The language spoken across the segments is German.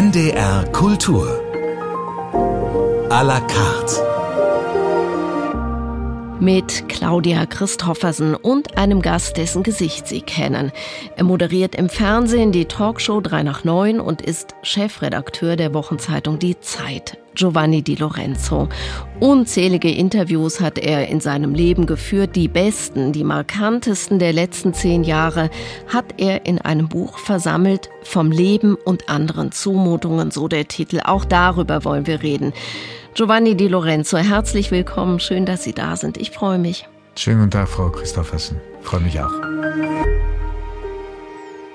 NDR Kultur. A la carte. Mit Claudia Christoffersen und einem Gast, dessen Gesicht Sie kennen. Er moderiert im Fernsehen die Talkshow 3 nach 9 und ist Chefredakteur der Wochenzeitung Die Zeit. Giovanni Di Lorenzo. Unzählige Interviews hat er in seinem Leben geführt. Die besten, die markantesten der letzten zehn Jahre hat er in einem Buch versammelt. Vom Leben und anderen Zumutungen, so der Titel. Auch darüber wollen wir reden. Giovanni Di Lorenzo, herzlich willkommen. Schön, dass Sie da sind. Ich freue mich. Schönen guten Tag, Frau Christoffersen. Freue mich auch.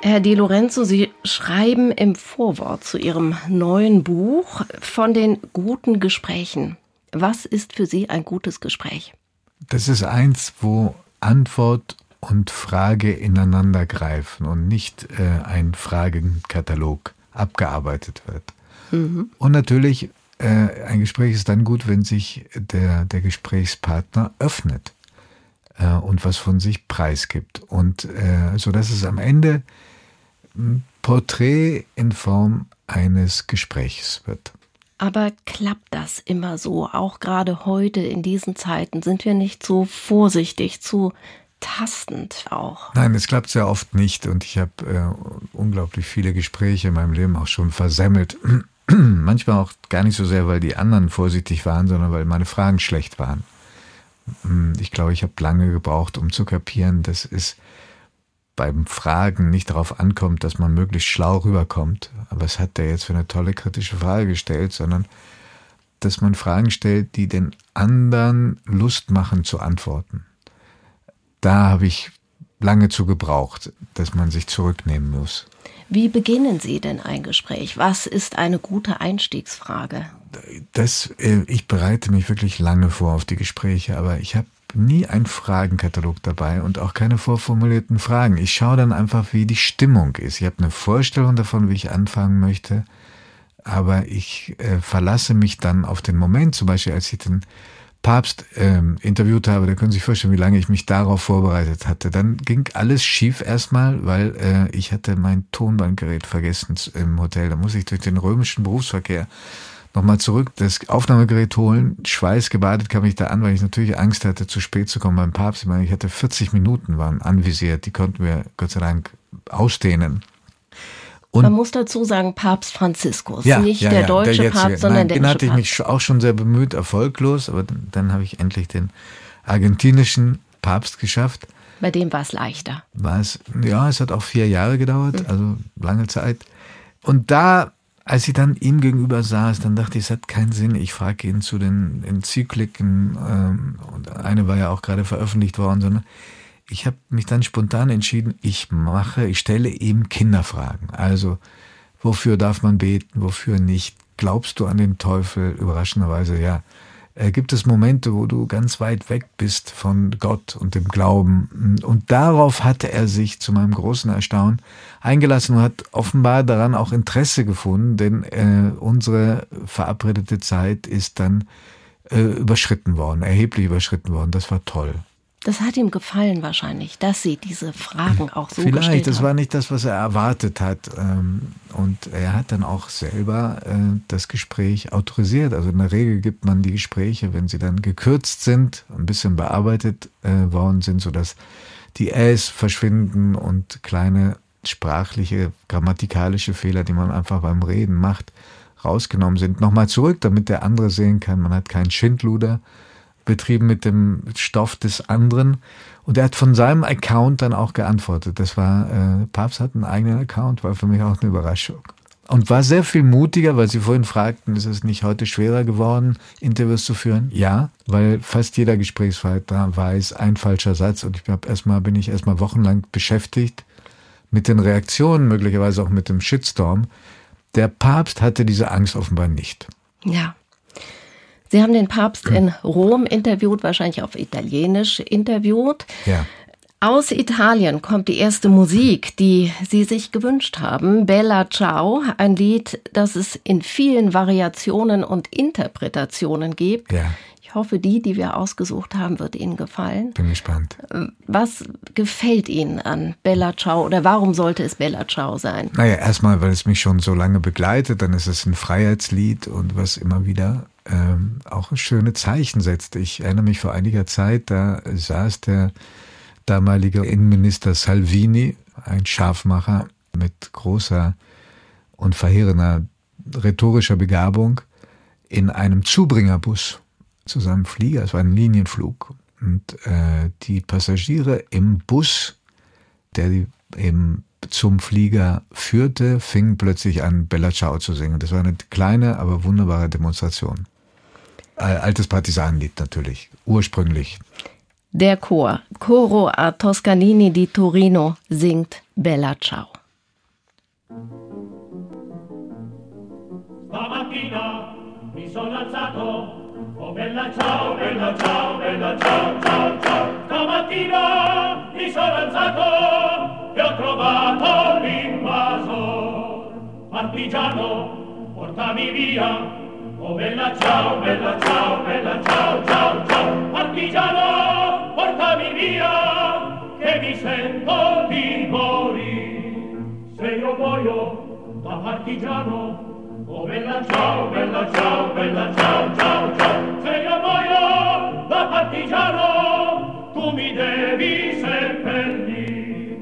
Herr Di Lorenzo, Sie schreiben im Vorwort zu Ihrem neuen Buch von den guten Gesprächen. Was ist für Sie ein gutes Gespräch? Das ist eins, wo Antwort und Frage ineinander greifen und nicht äh, ein Fragenkatalog abgearbeitet wird. Mhm. Und natürlich, äh, ein Gespräch ist dann gut, wenn sich der, der Gesprächspartner öffnet äh, und was von sich preisgibt. Und äh, so dass es am Ende Porträt in Form eines Gesprächs wird. Aber klappt das immer so? Auch gerade heute in diesen Zeiten sind wir nicht so vorsichtig, zu tastend auch. Nein, es klappt sehr oft nicht und ich habe äh, unglaublich viele Gespräche in meinem Leben auch schon versemmelt. Manchmal auch gar nicht so sehr, weil die anderen vorsichtig waren, sondern weil meine Fragen schlecht waren. Ich glaube, ich habe lange gebraucht, um zu kapieren, das ist beim Fragen nicht darauf ankommt, dass man möglichst schlau rüberkommt. Aber was hat der jetzt für eine tolle kritische Frage gestellt, sondern dass man Fragen stellt, die den anderen Lust machen zu antworten. Da habe ich lange zu gebraucht, dass man sich zurücknehmen muss. Wie beginnen Sie denn ein Gespräch? Was ist eine gute Einstiegsfrage? Das, äh, ich bereite mich wirklich lange vor auf die Gespräche, aber ich habe nie ein Fragenkatalog dabei und auch keine vorformulierten Fragen. Ich schaue dann einfach, wie die Stimmung ist. Ich habe eine Vorstellung davon, wie ich anfangen möchte, aber ich äh, verlasse mich dann auf den Moment, zum Beispiel als ich den Papst ähm, interviewt habe, da können Sie sich vorstellen, wie lange ich mich darauf vorbereitet hatte. Dann ging alles schief erstmal, weil äh, ich hatte mein Tonbandgerät vergessen im Hotel. Da muss ich durch den römischen Berufsverkehr nochmal zurück, das Aufnahmegerät holen, schweißgebadet kam ich da an, weil ich natürlich Angst hatte, zu spät zu kommen beim Papst. Ich meine, ich hatte 40 Minuten waren anvisiert, die konnten wir Gott sei Dank ausdehnen. Und Man muss dazu sagen, Papst Franziskus, ja, nicht ja, der ja, deutsche der Papst, sondern Nein, der Den hatte ich mich auch schon sehr bemüht, erfolglos, aber dann, dann habe ich endlich den argentinischen Papst geschafft. Bei dem war es leichter. War es, ja, es hat auch vier Jahre gedauert, mhm. also lange Zeit. Und da als ich dann ihm gegenüber saß, dann dachte ich, es hat keinen Sinn. Ich frage ihn zu den Enzykliken, ähm, und eine war ja auch gerade veröffentlicht worden, sondern ich habe mich dann spontan entschieden, ich mache, ich stelle ihm Kinderfragen. Also, wofür darf man beten, wofür nicht? Glaubst du an den Teufel? Überraschenderweise ja äh, gibt es Momente, wo du ganz weit weg bist von Gott und dem Glauben. Und darauf hatte er sich zu meinem großen Erstaunen eingelassen und hat offenbar daran auch Interesse gefunden, denn äh, unsere verabredete Zeit ist dann äh, überschritten worden, erheblich überschritten worden. Das war toll. Das hat ihm gefallen wahrscheinlich, dass Sie diese Fragen auch so Vielleicht, gestellt haben. das war nicht das, was er erwartet hat. Ähm, und er hat dann auch selber äh, das Gespräch autorisiert. Also in der Regel gibt man die Gespräche, wenn sie dann gekürzt sind, ein bisschen bearbeitet äh, worden sind, sodass die Äs verschwinden und kleine sprachliche, grammatikalische Fehler, die man einfach beim Reden macht, rausgenommen sind. Nochmal zurück, damit der andere sehen kann, man hat keinen Schindluder betrieben mit dem Stoff des anderen. Und er hat von seinem Account dann auch geantwortet. Das war, äh, Papst hat einen eigenen Account, war für mich auch eine Überraschung. Und war sehr viel mutiger, weil Sie vorhin fragten, ist es nicht heute schwerer geworden, Interviews zu führen? Ja, weil fast jeder Gesprächspartner weiß, ein falscher Satz. Und ich habe erstmal, bin ich erstmal wochenlang beschäftigt mit den Reaktionen, möglicherweise auch mit dem Shitstorm. Der Papst hatte diese Angst offenbar nicht. Ja. Sie haben den Papst in Rom interviewt, wahrscheinlich auf Italienisch interviewt. Ja. Aus Italien kommt die erste Musik, die Sie sich gewünscht haben. Bella Ciao, ein Lied, das es in vielen Variationen und Interpretationen gibt. Ja. Ich hoffe, die, die wir ausgesucht haben, wird Ihnen gefallen. Bin gespannt. Was gefällt Ihnen an Bella Ciao oder warum sollte es Bella Ciao sein? Naja, erstmal, weil es mich schon so lange begleitet, dann ist es ein Freiheitslied und was immer wieder ähm, auch schöne Zeichen setzt. Ich erinnere mich vor einiger Zeit, da saß der damalige Innenminister Salvini, ein Scharfmacher mit großer und verheerender rhetorischer Begabung, in einem Zubringerbus zu seinem Flieger. Es war ein Linienflug. Und äh, die Passagiere im Bus, der eben zum Flieger führte, fingen plötzlich an, Bella Ciao zu singen. Das war eine kleine, aber wunderbare Demonstration. Altes Partisanenlied natürlich, ursprünglich. Der Chor Coro a Toscanini di Torino singt Bella Ciao. Stamattina mi sono alzato, oh bella ciao, bella ciao, bella ciao, ciao, ciao. Stamattina mi sono alzato e ho trovato l'invasor. Partigiano, portami via, Oh bella ciao, bella ciao, bella ciao, ciao, ciao, partigiano, portami via, che mi sento di morire. Se io muoio da partigiano, oh bella ciao, bella ciao, bella ciao, ciao, ciao, se io muoio da partigiano, tu mi devi seppellire,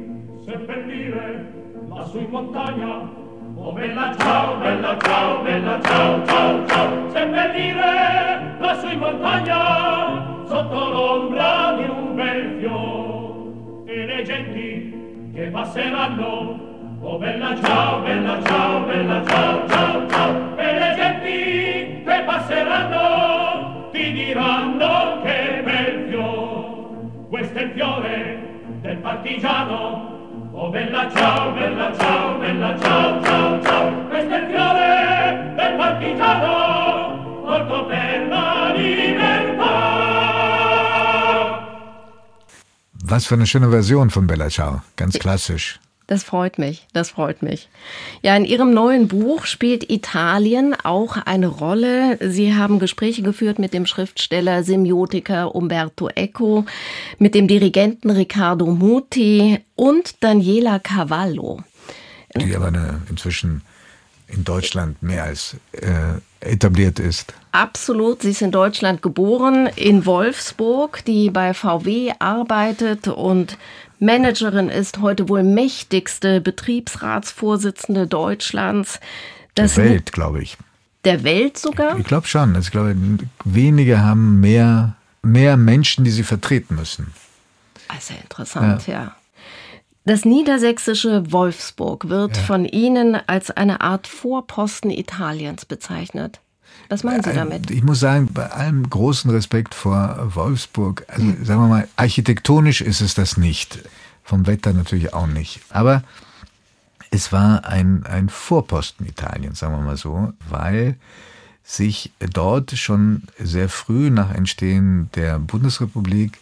seppellire lassù in montagna, Oh bella ciao, bella ciao, bella ciao, ciao, ciao, sempre dire lassù in montagna, sotto l'ombra di un bel fior, e le genti che passeranno, oh bella ciao, bella ciao, bella ciao, ciao, ciao, e le genti che passeranno, ti diranno che bel fior, questo è il fiore del partigiano, bella ciao, bella ciao, bella ciao, ciao, ciao. Questo è il fiore del partigiano, morto per la libertà. Was für eine schöne Version von Bella Ciao, ganz klassisch. Das freut mich, das freut mich. Ja, in Ihrem neuen Buch spielt Italien auch eine Rolle. Sie haben Gespräche geführt mit dem Schriftsteller, Semiotiker Umberto Eco, mit dem Dirigenten Riccardo Muti und Daniela Cavallo. Die aber eine, inzwischen in Deutschland mehr als äh, etabliert ist. Absolut. Sie ist in Deutschland geboren, in Wolfsburg, die bei VW arbeitet und Managerin ist, heute wohl mächtigste Betriebsratsvorsitzende Deutschlands. Das der Welt, glaube ich. Der Welt sogar? Ich glaube schon. Also ich glaube, wenige haben mehr, mehr Menschen, die sie vertreten müssen. Also interessant, ja. ja. Das niedersächsische Wolfsburg wird ja. von Ihnen als eine Art Vorposten Italiens bezeichnet. Was meinen Sie äh, damit? Ich muss sagen, bei allem großen Respekt vor Wolfsburg, also hm. sagen wir mal, architektonisch ist es das nicht. Vom Wetter natürlich auch nicht. Aber es war ein, ein Vorposten Italiens, sagen wir mal so, weil sich dort schon sehr früh nach Entstehen der Bundesrepublik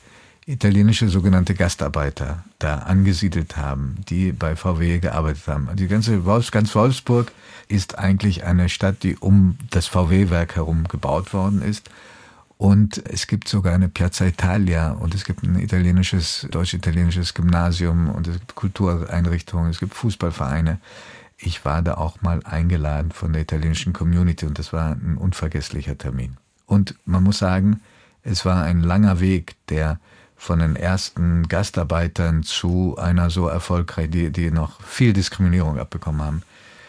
italienische sogenannte Gastarbeiter da angesiedelt haben, die bei VW gearbeitet haben. Die ganze Wolfs, ganz Wolfsburg ist eigentlich eine Stadt, die um das VW-Werk herum gebaut worden ist. Und es gibt sogar eine Piazza Italia und es gibt ein italienisches, deutsch-italienisches Gymnasium und es gibt Kultureinrichtungen, es gibt Fußballvereine. Ich war da auch mal eingeladen von der italienischen Community und das war ein unvergesslicher Termin. Und man muss sagen, es war ein langer Weg, der von den ersten Gastarbeitern zu einer so erfolgreich, die, die noch viel Diskriminierung abbekommen haben.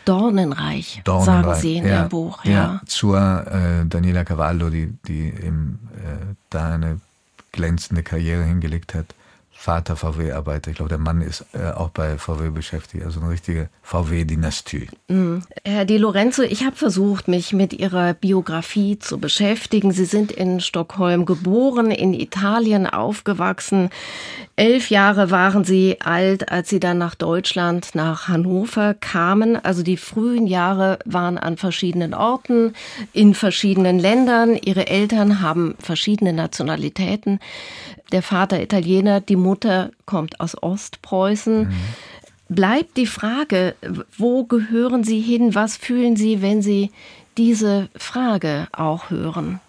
Dornenreich, Dornenreich sagen Sie in ja, Ihrem Buch. Ja, ja zur äh, Daniela Cavallo, die, die im, äh, da eine glänzende Karriere hingelegt hat. Vater VW-Arbeiter. Ich glaube, der Mann ist äh, auch bei VW beschäftigt, also eine richtige VW-Dynastie. Mhm. Herr Di Lorenzo, ich habe versucht, mich mit Ihrer Biografie zu beschäftigen. Sie sind in Stockholm geboren, in Italien aufgewachsen. Elf Jahre waren Sie alt, als Sie dann nach Deutschland, nach Hannover kamen. Also die frühen Jahre waren an verschiedenen Orten, in verschiedenen Ländern. Ihre Eltern haben verschiedene Nationalitäten der Vater Italiener, die Mutter kommt aus Ostpreußen. Mhm. Bleibt die Frage, wo gehören Sie hin? Was fühlen Sie, wenn Sie diese Frage auch hören?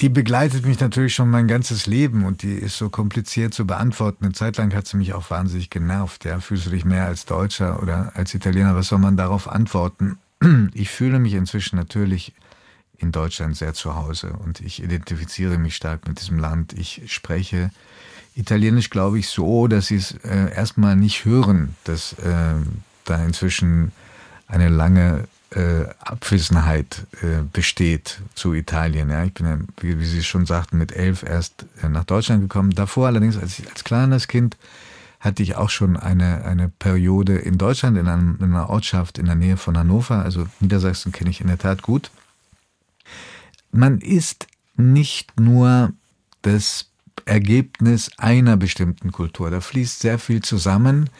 Die begleitet mich natürlich schon mein ganzes Leben und die ist so kompliziert zu beantworten. Eine Zeit lang hat sie mich auch wahnsinnig genervt. Ja, fühlst du dich mehr als Deutscher oder als Italiener? Was soll man darauf antworten? Ich fühle mich inzwischen natürlich in Deutschland sehr zu Hause und ich identifiziere mich stark mit diesem Land. Ich spreche Italienisch, glaube ich, so, dass sie es äh, erstmal nicht hören, dass äh, da inzwischen eine lange äh, Abwesenheit äh, besteht zu Italien. Ja, ich bin, ja, wie, wie, Sie schon sagten, mit elf erst äh, nach Deutschland gekommen. Davor allerdings, als, als kleines Kind, hatte ich auch schon eine, eine Periode in Deutschland, in, einem, in einer Ortschaft in der Nähe von Hannover. Also Niedersachsen kenne ich in der Tat gut. Man ist nicht nur das Ergebnis einer bestimmten Kultur. Da fließt sehr viel zusammen.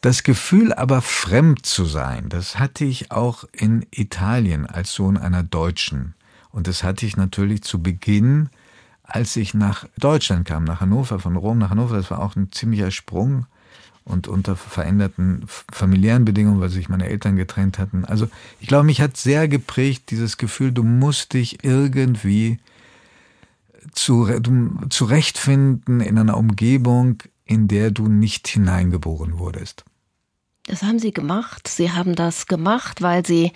Das Gefühl aber fremd zu sein, das hatte ich auch in Italien als Sohn einer Deutschen. Und das hatte ich natürlich zu Beginn, als ich nach Deutschland kam, nach Hannover, von Rom nach Hannover. Das war auch ein ziemlicher Sprung und unter veränderten familiären Bedingungen, weil sich meine Eltern getrennt hatten. Also ich glaube, mich hat sehr geprägt dieses Gefühl, du musst dich irgendwie zurechtfinden in einer Umgebung, in der du nicht hineingeboren wurdest. Das haben Sie gemacht. Sie haben das gemacht, weil Sie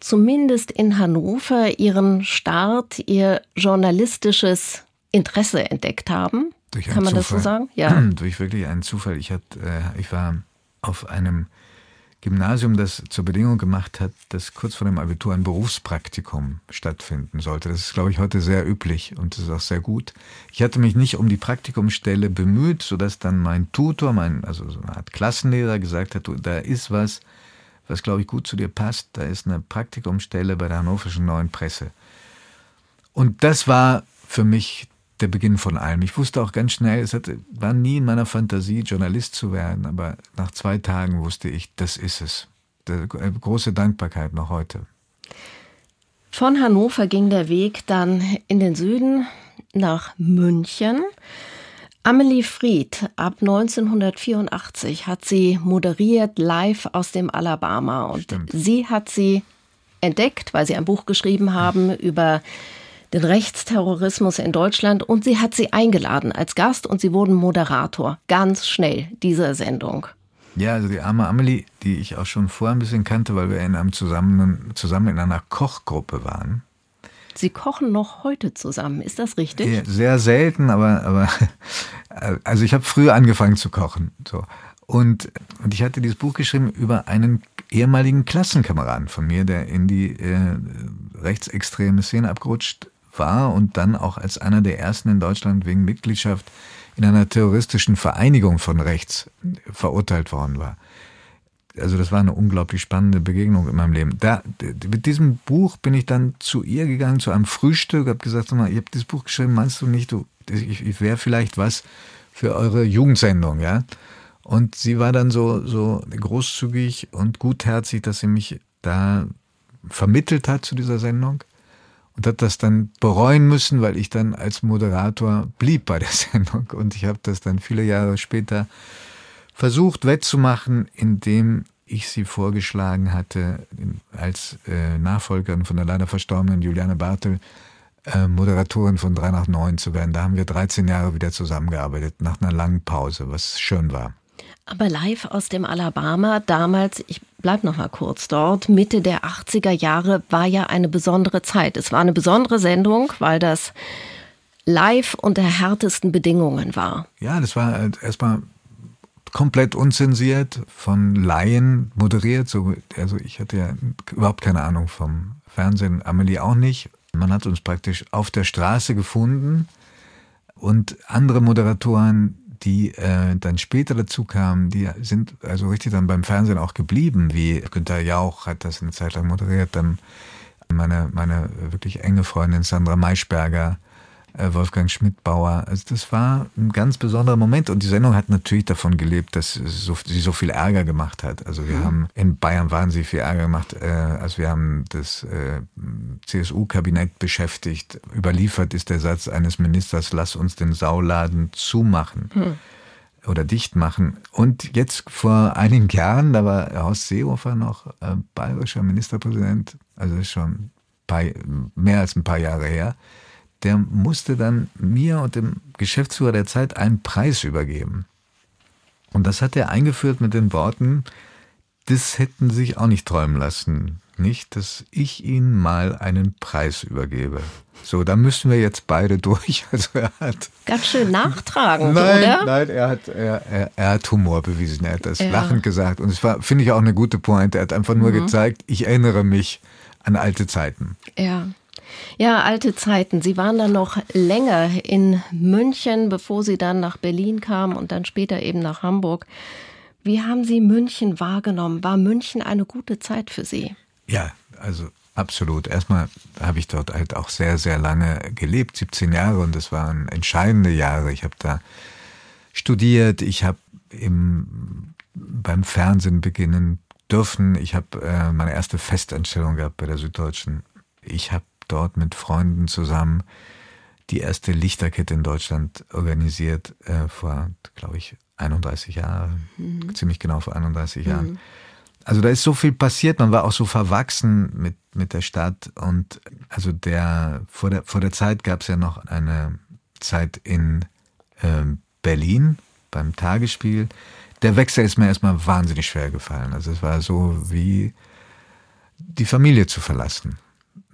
zumindest in Hannover Ihren Start, Ihr journalistisches Interesse entdeckt haben. Kann man Zufall. das so sagen? Ja. Durch wirklich einen Zufall. Ich, hat, äh, ich war auf einem Gymnasium das zur Bedingung gemacht hat, dass kurz vor dem Abitur ein Berufspraktikum stattfinden sollte. Das ist, glaube ich, heute sehr üblich und das ist auch sehr gut. Ich hatte mich nicht um die Praktikumsstelle bemüht, sodass dann mein Tutor, mein, also so eine Art Klassenlehrer gesagt hat, da ist was, was, glaube ich, gut zu dir passt. Da ist eine Praktikumsstelle bei der Hannoverschen Neuen Presse. Und das war für mich der Beginn von allem. Ich wusste auch ganz schnell, es hatte, war nie in meiner Fantasie, Journalist zu werden, aber nach zwei Tagen wusste ich, das ist es. Der, äh, große Dankbarkeit noch heute. Von Hannover ging der Weg dann in den Süden nach München. Amelie Fried, ab 1984 hat sie moderiert live aus dem Alabama und Stimmt. sie hat sie entdeckt, weil sie ein Buch geschrieben haben über den Rechtsterrorismus in Deutschland und sie hat sie eingeladen als Gast und sie wurden Moderator ganz schnell dieser Sendung. Ja, also die arme Amelie, die ich auch schon vorher ein bisschen kannte, weil wir in einem zusammen, zusammen in einer Kochgruppe waren. Sie kochen noch heute zusammen, ist das richtig? Ja, sehr selten, aber, aber also ich habe früher angefangen zu kochen. So. Und, und ich hatte dieses Buch geschrieben über einen ehemaligen Klassenkameraden von mir, der in die äh, rechtsextreme Szene abgerutscht war und dann auch als einer der ersten in Deutschland wegen Mitgliedschaft in einer terroristischen Vereinigung von rechts verurteilt worden war. Also das war eine unglaublich spannende Begegnung in meinem Leben. Da, mit diesem Buch bin ich dann zu ihr gegangen, zu einem Frühstück, habe gesagt, sag mal, ich habe dieses Buch geschrieben, meinst du nicht, du, ich, ich wäre vielleicht was für eure Jugendsendung, ja? Und sie war dann so, so großzügig und gutherzig, dass sie mich da vermittelt hat zu dieser Sendung hat das dann bereuen müssen, weil ich dann als Moderator blieb bei der Sendung. Und ich habe das dann viele Jahre später versucht wettzumachen, indem ich sie vorgeschlagen hatte, als äh, Nachfolgerin von der leider verstorbenen Juliane Bartel, äh, Moderatorin von 3 nach 9 zu werden. Da haben wir 13 Jahre wieder zusammengearbeitet, nach einer langen Pause, was schön war. Aber live aus dem Alabama, damals, ich bleib noch mal kurz dort, Mitte der 80er Jahre war ja eine besondere Zeit. Es war eine besondere Sendung, weil das live unter härtesten Bedingungen war. Ja, das war halt erstmal komplett unzensiert von Laien moderiert. So, also ich hatte ja überhaupt keine Ahnung vom Fernsehen, Amelie auch nicht. Man hat uns praktisch auf der Straße gefunden und andere Moderatoren, die äh, dann später dazu kamen, die sind also richtig dann beim Fernsehen auch geblieben, wie Günter Jauch hat das eine Zeit lang moderiert, dann meine, meine wirklich enge Freundin Sandra Maischberger, Wolfgang Schmidtbauer. Also das war ein ganz besonderer Moment und die Sendung hat natürlich davon gelebt, dass so, sie so viel Ärger gemacht hat. Also wir mhm. haben in Bayern wahnsinnig viel Ärger gemacht. Äh, also wir haben das äh, CSU-Kabinett beschäftigt. Überliefert ist der Satz eines Ministers, lass uns den Sauladen zumachen. Mhm oder dicht machen. Und jetzt vor einigen Jahren, da war Horst Seehofer noch äh, bayerischer Ministerpräsident, also schon paar, mehr als ein paar Jahre her, der musste dann mir und dem Geschäftsführer der Zeit einen Preis übergeben. Und das hat er eingeführt mit den Worten, das hätten sich auch nicht träumen lassen. Nicht, dass ich ihnen mal einen Preis übergebe. So, da müssen wir jetzt beide durch. Also er hat ganz schön nachtragend, nein, oder? Nein, er hat, er, er, er, hat Humor bewiesen. Er hat das ja. lachend gesagt. Und es war, finde ich, auch eine gute Pointe. Er hat einfach nur mhm. gezeigt, ich erinnere mich an alte Zeiten. Ja. Ja, alte Zeiten. Sie waren dann noch länger in München, bevor Sie dann nach Berlin kamen und dann später eben nach Hamburg. Wie haben Sie München wahrgenommen? War München eine gute Zeit für Sie? Ja, also absolut. Erstmal habe ich dort halt auch sehr, sehr lange gelebt, 17 Jahre, und das waren entscheidende Jahre. Ich habe da studiert, ich habe beim Fernsehen beginnen dürfen. Ich habe äh, meine erste Festanstellung gehabt bei der Süddeutschen. Ich habe dort mit Freunden zusammen die erste Lichterkette in Deutschland organisiert, äh, vor, glaube ich, 31 Jahren, mhm. ziemlich genau vor 31 mhm. Jahren. Also da ist so viel passiert, man war auch so verwachsen mit, mit der Stadt und also der vor der vor der Zeit gab es ja noch eine Zeit in äh, Berlin beim Tagesspiel. Der Wechsel ist mir erstmal wahnsinnig schwer gefallen. Also es war so wie die Familie zu verlassen.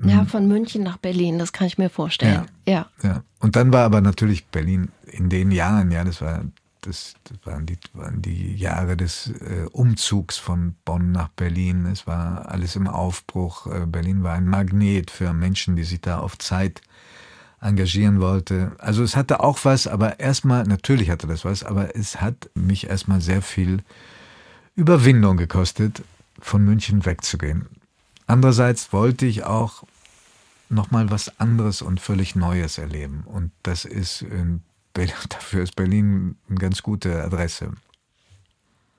Ja, mhm. von München nach Berlin, das kann ich mir vorstellen. Ja, ja. ja. Und dann war aber natürlich Berlin in den Jahren, ja, das war das, das waren, die, waren die Jahre des äh, Umzugs von Bonn nach Berlin. Es war alles im Aufbruch. Äh, Berlin war ein Magnet für Menschen, die sich da auf Zeit engagieren wollte. Also es hatte auch was, aber erstmal, natürlich hatte das was, aber es hat mich erstmal sehr viel Überwindung gekostet, von München wegzugehen. Andererseits wollte ich auch nochmal was anderes und völlig Neues erleben. Und das ist, dafür ist Berlin eine ganz gute Adresse.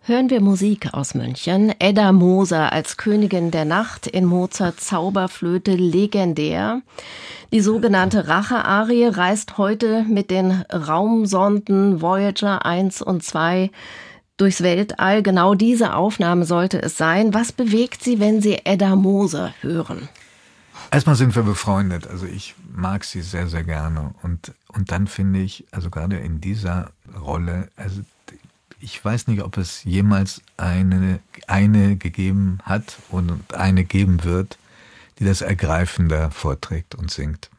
Hören wir Musik aus München. Edda Moser als Königin der Nacht in Mozarts Zauberflöte legendär. Die sogenannte Rache-Arie reist heute mit den Raumsonden Voyager 1 und 2 durchs Weltall. Genau diese Aufnahme sollte es sein. Was bewegt Sie, wenn Sie Edda Moser hören? Erstmal sind wir befreundet. Also ich mag sie sehr, sehr gerne. Und, und dann finde ich, also gerade in dieser Rolle, also ich weiß nicht, ob es jemals eine, eine gegeben hat und eine geben wird, die das ergreifender vorträgt und singt.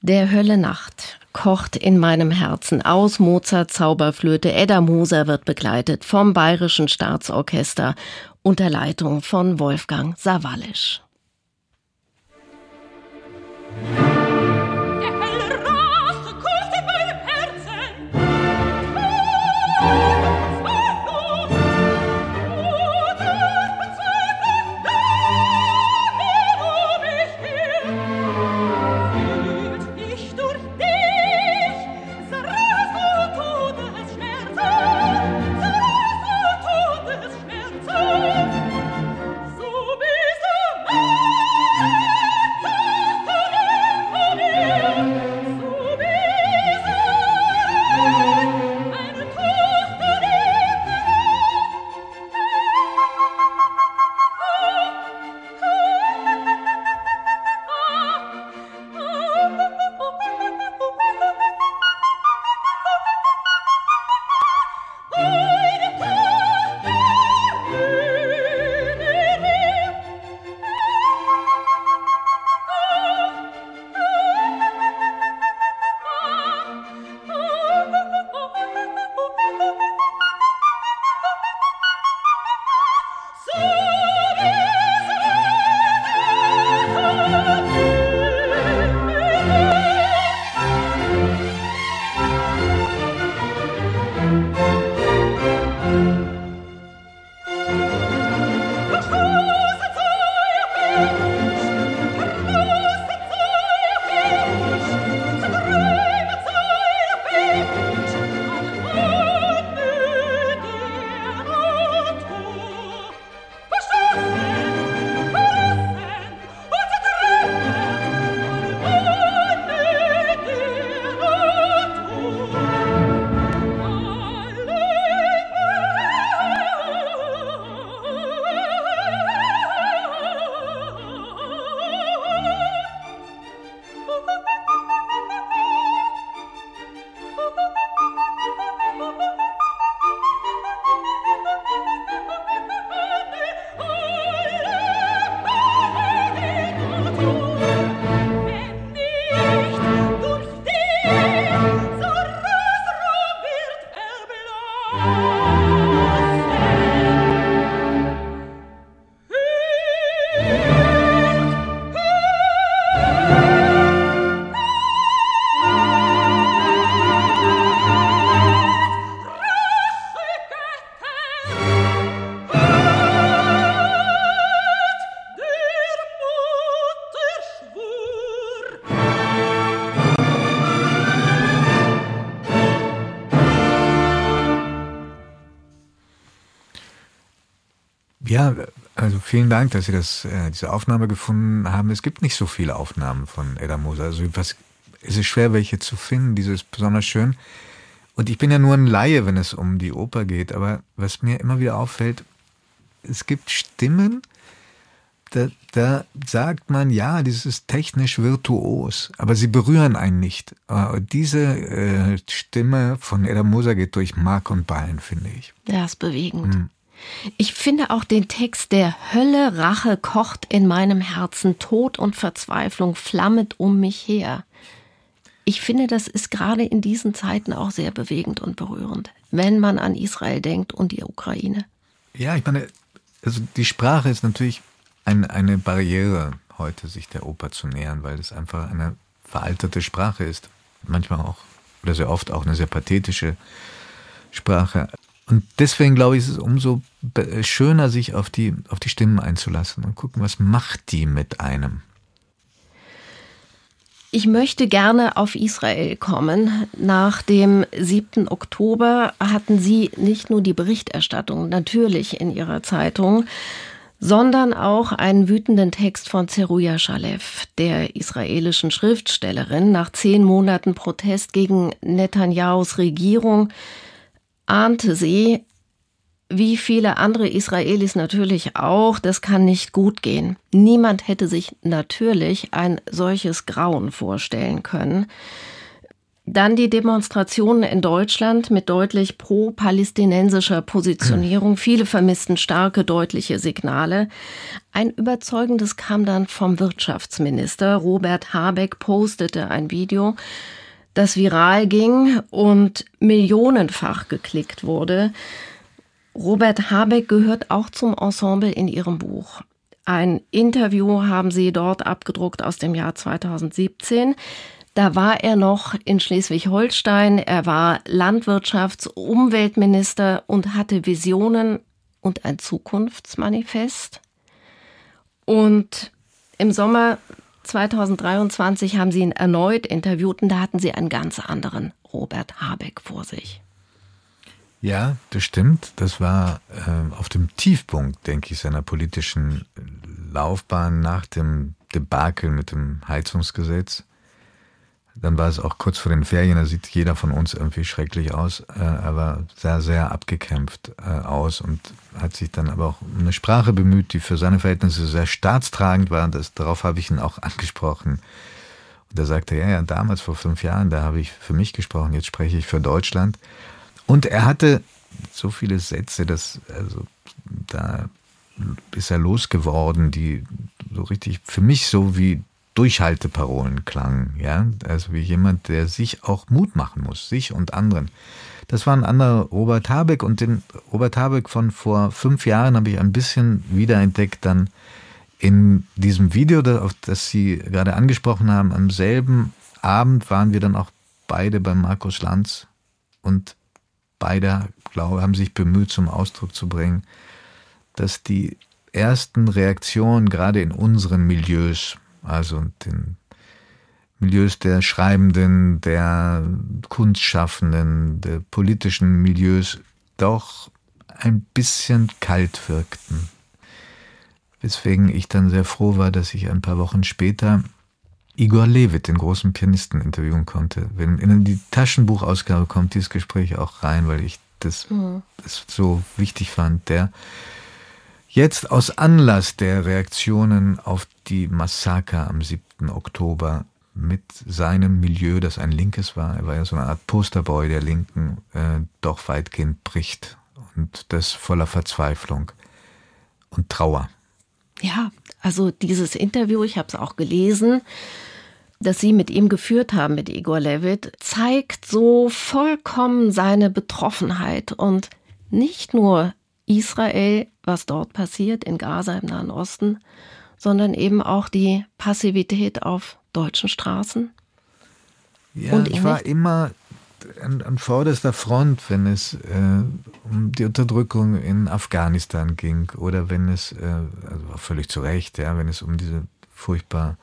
Der Hölle Nacht kocht in meinem Herzen aus Mozart Zauberflöte. Edda Moser wird begleitet vom Bayerischen Staatsorchester unter Leitung von Wolfgang Sawallisch. Ja, vielen Dank, dass Sie das, äh, diese Aufnahme gefunden haben. Es gibt nicht so viele Aufnahmen von Edda Moser. Also was, es ist schwer, welche zu finden. Diese ist besonders schön. Und ich bin ja nur ein Laie, wenn es um die Oper geht. Aber was mir immer wieder auffällt, es gibt Stimmen, da, da sagt man, ja, das ist technisch virtuos, aber sie berühren einen nicht. Äh, diese äh, Stimme von Edda Moser geht durch Mark und Bein, finde ich. Ja, ist bewegend. Hm. Ich finde auch den Text der Hölle Rache kocht in meinem Herzen, Tod und Verzweiflung flammet um mich her. Ich finde, das ist gerade in diesen Zeiten auch sehr bewegend und berührend, wenn man an Israel denkt und die Ukraine. Ja, ich meine, also die Sprache ist natürlich ein, eine Barriere, heute sich der Oper zu nähern, weil es einfach eine veraltete Sprache ist. Manchmal auch, oder sehr oft auch eine sehr pathetische Sprache. Und deswegen glaube ich, ist es umso schöner, sich auf die, auf die Stimmen einzulassen und gucken, was macht die mit einem. Ich möchte gerne auf Israel kommen. Nach dem 7. Oktober hatten Sie nicht nur die Berichterstattung natürlich in Ihrer Zeitung, sondern auch einen wütenden Text von Zeruja Shalev, der israelischen Schriftstellerin. Nach zehn Monaten Protest gegen Netanyahus Regierung ahnte sie, wie viele andere Israelis natürlich auch, das kann nicht gut gehen. Niemand hätte sich natürlich ein solches Grauen vorstellen können. Dann die Demonstrationen in Deutschland mit deutlich pro-palästinensischer Positionierung. Viele vermissten starke, deutliche Signale. Ein überzeugendes kam dann vom Wirtschaftsminister. Robert Habeck postete ein Video, das viral ging und millionenfach geklickt wurde. Robert Habeck gehört auch zum Ensemble in ihrem Buch. Ein Interview haben sie dort abgedruckt aus dem Jahr 2017. Da war er noch in Schleswig-Holstein. Er war Landwirtschafts-, Umweltminister und hatte Visionen und ein Zukunftsmanifest. Und im Sommer 2023 haben sie ihn erneut interviewt und da hatten sie einen ganz anderen Robert Habeck vor sich. Ja, das stimmt. Das war äh, auf dem Tiefpunkt, denke ich, seiner politischen Laufbahn nach dem Debakel mit dem Heizungsgesetz. Dann war es auch kurz vor den Ferien, da sieht jeder von uns irgendwie schrecklich aus, äh, aber sehr, sehr abgekämpft äh, aus und hat sich dann aber auch um eine Sprache bemüht, die für seine Verhältnisse sehr staatstragend war. Das, darauf habe ich ihn auch angesprochen. Und er sagte, ja, ja, damals vor fünf Jahren, da habe ich für mich gesprochen, jetzt spreche ich für Deutschland. Und er hatte so viele Sätze, dass, also, da ist er losgeworden, die so richtig für mich so wie Durchhalteparolen klangen, ja, also wie jemand, der sich auch Mut machen muss, sich und anderen. Das war ein anderer Robert Habeck und den Robert Habeck von vor fünf Jahren habe ich ein bisschen wiederentdeckt dann in diesem Video, auf das Sie gerade angesprochen haben. Am selben Abend waren wir dann auch beide bei Markus Lanz und beide, glaube haben sich bemüht, zum Ausdruck zu bringen, dass die ersten Reaktionen gerade in unseren Milieus also den Milieus der Schreibenden, der Kunstschaffenden, der politischen Milieus doch ein bisschen kalt wirkten. Weswegen ich dann sehr froh war, dass ich ein paar Wochen später Igor Levit, den großen Pianisten, interviewen konnte. Wenn in die Taschenbuchausgabe kommt dieses Gespräch auch rein, weil ich das, mhm. das so wichtig fand. Der Jetzt aus Anlass der Reaktionen auf die Massaker am 7. Oktober mit seinem Milieu, das ein linkes war, er war ja so eine Art Posterboy der Linken, äh, doch weitgehend bricht. Und das voller Verzweiflung und Trauer. Ja, also dieses Interview, ich habe es auch gelesen, das Sie mit ihm geführt haben, mit Igor Levit, zeigt so vollkommen seine Betroffenheit und nicht nur Israel, was dort passiert in Gaza im Nahen Osten, sondern eben auch die Passivität auf deutschen Straßen. Ja, Und ich war immer an, an, vorderster Front, wenn es äh, um die Unterdrückung in Afghanistan ging oder wenn es, äh, also völlig zu Recht, ja, wenn es um diese furchtbar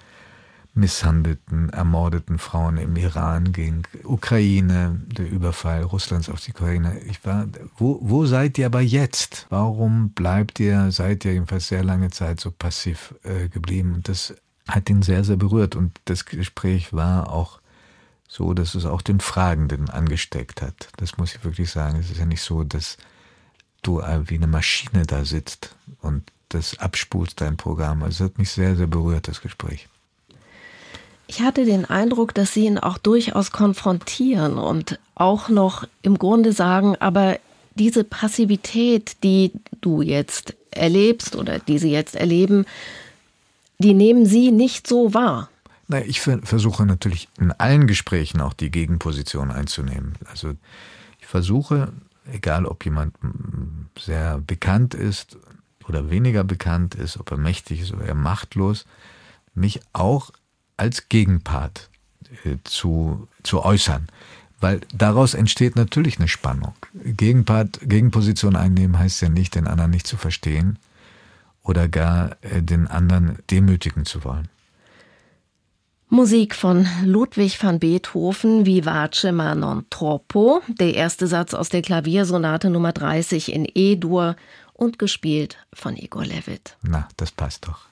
misshandelten, ermordeten Frauen im Iran ging, Ukraine, der Überfall Russlands auf die Ukraine. Ich war, wo, wo seid ihr aber jetzt? Warum bleibt ihr, seid ihr jedenfalls sehr lange Zeit so passiv äh, geblieben? Und das hat ihn sehr, sehr berührt. Und das Gespräch war auch so, dass es auch den Fragenden angesteckt hat. Das muss ich wirklich sagen. Es ist ja nicht so, dass du wie eine Maschine da sitzt und das abspulst, dein Programm. Also es hat mich sehr, sehr berührt, das Gespräch. Ich hatte den Eindruck, dass Sie ihn auch durchaus konfrontieren und auch noch im Grunde sagen, aber diese Passivität, die du jetzt erlebst oder die Sie jetzt erleben, die nehmen Sie nicht so wahr. Na, ich versuche natürlich in allen Gesprächen auch die Gegenposition einzunehmen. Also ich versuche, egal ob jemand sehr bekannt ist oder weniger bekannt ist, ob er mächtig ist oder eher machtlos, mich auch als Gegenpart äh, zu, zu äußern. Weil daraus entsteht natürlich eine Spannung. Gegenpart, Gegenposition einnehmen heißt ja nicht, den anderen nicht zu verstehen oder gar äh, den anderen demütigen zu wollen. Musik von Ludwig van Beethoven, Vivace ma non troppo, der erste Satz aus der Klaviersonate Nummer 30 in E-Dur und gespielt von Igor Levit. Na, das passt doch.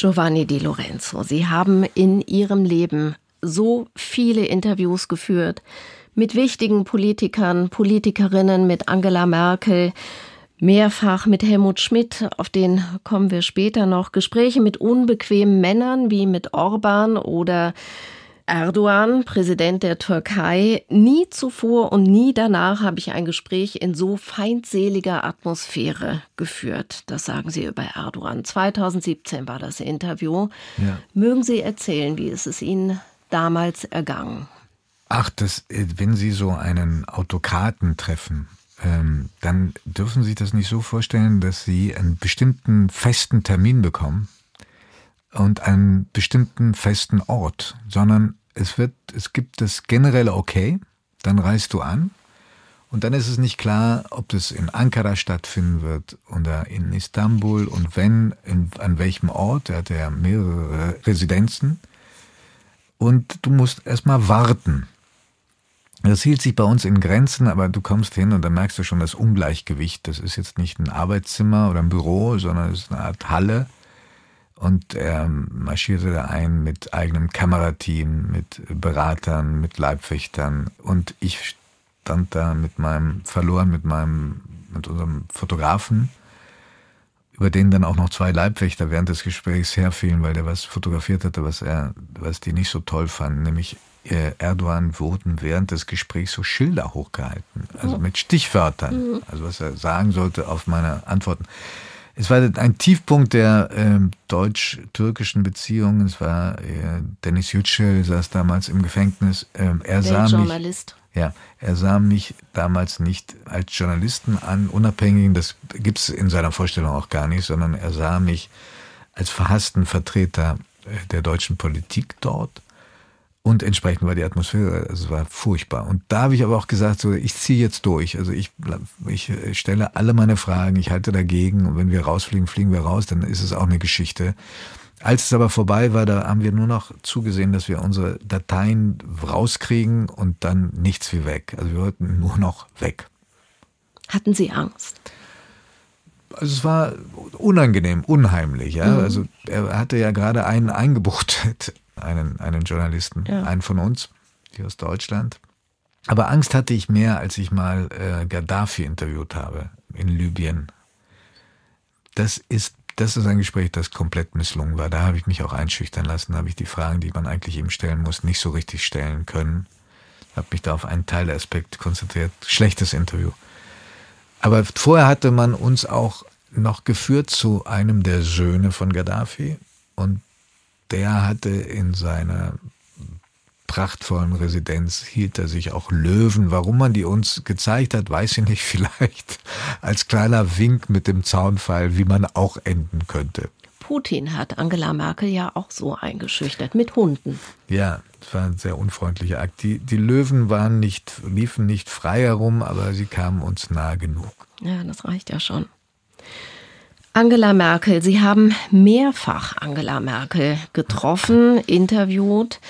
Giovanni Di Lorenzo, Sie haben in Ihrem Leben so viele Interviews geführt mit wichtigen Politikern, Politikerinnen, mit Angela Merkel, mehrfach mit Helmut Schmidt, auf den kommen wir später noch, Gespräche mit unbequemen Männern wie mit Orban oder Erdogan, Präsident der Türkei. Nie zuvor und nie danach habe ich ein Gespräch in so feindseliger Atmosphäre geführt. Das sagen Sie über Erdogan. 2017 war das Interview. Ja. Mögen Sie erzählen, wie ist es Ihnen damals ergangen? Ach, das, wenn Sie so einen Autokraten treffen, ähm, dann dürfen Sie sich das nicht so vorstellen, dass Sie einen bestimmten festen Termin bekommen und einen bestimmten festen Ort, sondern es wird, es gibt das generelle Okay, dann reist du an und dann ist es nicht klar, ob das in Ankara stattfinden wird oder in Istanbul und wenn, in, an welchem Ort. Er hat ja mehrere Residenzen. Und du musst erstmal warten. Das hielt sich bei uns in Grenzen, aber du kommst hin und dann merkst du schon das Ungleichgewicht. Das ist jetzt nicht ein Arbeitszimmer oder ein Büro, sondern es ist eine Art Halle. Und er marschierte da ein mit eigenem Kamerateam, mit Beratern, mit Leibwächtern. Und ich stand da mit meinem, verloren mit meinem, mit unserem Fotografen, über den dann auch noch zwei Leibwächter während des Gesprächs herfielen, weil der was fotografiert hatte, was er, was die nicht so toll fanden, nämlich äh, Erdogan wurden während des Gesprächs so Schilder hochgehalten, also mit Stichwörtern, mhm. also was er sagen sollte auf meine Antworten. Es war ein Tiefpunkt der äh, deutsch-türkischen Beziehungen. Es war äh, Dennis Yücel saß damals im Gefängnis. Ähm, er sah Journalist. Mich, ja, er sah mich damals nicht als Journalisten an, unabhängigen. Das gibt es in seiner Vorstellung auch gar nicht, sondern er sah mich als verhassten Vertreter äh, der deutschen Politik dort und entsprechend war die Atmosphäre, also es war furchtbar. Und da habe ich aber auch gesagt, so, ich ziehe jetzt durch. Also ich, ich stelle alle meine Fragen, ich halte dagegen. Und wenn wir rausfliegen, fliegen wir raus, dann ist es auch eine Geschichte. Als es aber vorbei war, da haben wir nur noch zugesehen, dass wir unsere Dateien rauskriegen und dann nichts wie weg. Also wir wollten nur noch weg. Hatten Sie Angst? Also es war unangenehm, unheimlich. Ja? Mhm. Also er hatte ja gerade einen eingebuchtet einen, einen Journalisten, ja. einen von uns, hier aus Deutschland. Aber Angst hatte ich mehr, als ich mal äh, Gaddafi interviewt habe in Libyen. Das ist, das ist ein Gespräch, das komplett misslungen war. Da habe ich mich auch einschüchtern lassen, da habe ich die Fragen, die man eigentlich eben stellen muss, nicht so richtig stellen können. Habe mich da auf einen Teil der Aspekte konzentriert. Schlechtes Interview. Aber vorher hatte man uns auch noch geführt zu einem der Söhne von Gaddafi. Und der hatte in seiner prachtvollen Residenz hielt er sich auch Löwen. Warum man die uns gezeigt hat, weiß ich nicht. Vielleicht als kleiner Wink mit dem Zaunfall, wie man auch enden könnte. Putin hat Angela Merkel ja auch so eingeschüchtert mit Hunden. Ja, es war ein sehr unfreundlicher Akt. Die, die Löwen waren nicht, liefen nicht frei herum, aber sie kamen uns nahe genug. Ja, das reicht ja schon. Angela Merkel, Sie haben mehrfach Angela Merkel getroffen, interviewt,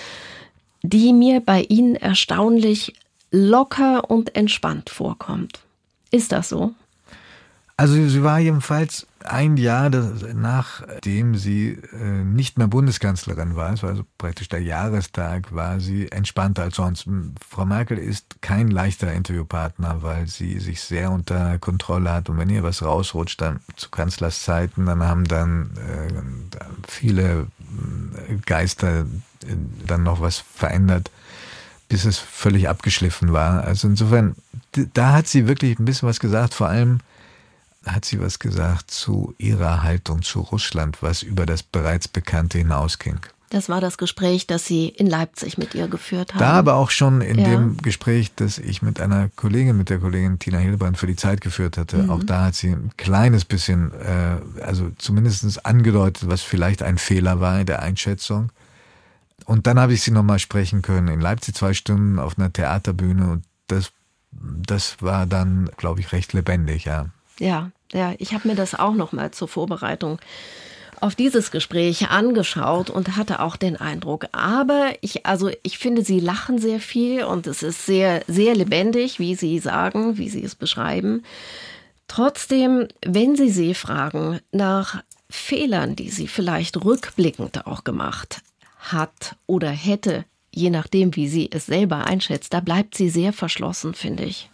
die mir bei Ihnen erstaunlich locker und entspannt vorkommt. Ist das so? Also sie war jedenfalls ein Jahr nachdem sie äh, nicht mehr Bundeskanzlerin war, es war also praktisch der Jahrestag, war sie entspannter als sonst. Frau Merkel ist kein leichter Interviewpartner, weil sie sich sehr unter Kontrolle hat und wenn ihr was rausrutscht dann zu Kanzlers Zeiten, dann haben dann äh, viele äh, Geister dann noch was verändert bis es völlig abgeschliffen war. Also insofern, da hat sie wirklich ein bisschen was gesagt, vor allem hat sie was gesagt zu ihrer Haltung zu Russland, was über das bereits Bekannte hinausging. Das war das Gespräch, das Sie in Leipzig mit ihr geführt haben. Da aber auch schon in ja. dem Gespräch, das ich mit einer Kollegin, mit der Kollegin Tina Hilbrand für die Zeit geführt hatte. Mhm. Auch da hat sie ein kleines bisschen, äh, also zumindest angedeutet, was vielleicht ein Fehler war in der Einschätzung. Und dann habe ich sie nochmal sprechen können in Leipzig zwei Stunden auf einer Theaterbühne und das, das war dann, glaube ich, recht lebendig, ja. Ja, ja, ich habe mir das auch noch mal zur Vorbereitung auf dieses Gespräch angeschaut und hatte auch den Eindruck, aber ich also ich finde sie lachen sehr viel und es ist sehr sehr lebendig, wie sie sagen, wie sie es beschreiben. Trotzdem, wenn Sie sie fragen nach Fehlern, die sie vielleicht rückblickend auch gemacht hat oder hätte, je nachdem, wie sie es selber einschätzt, da bleibt sie sehr verschlossen, finde ich.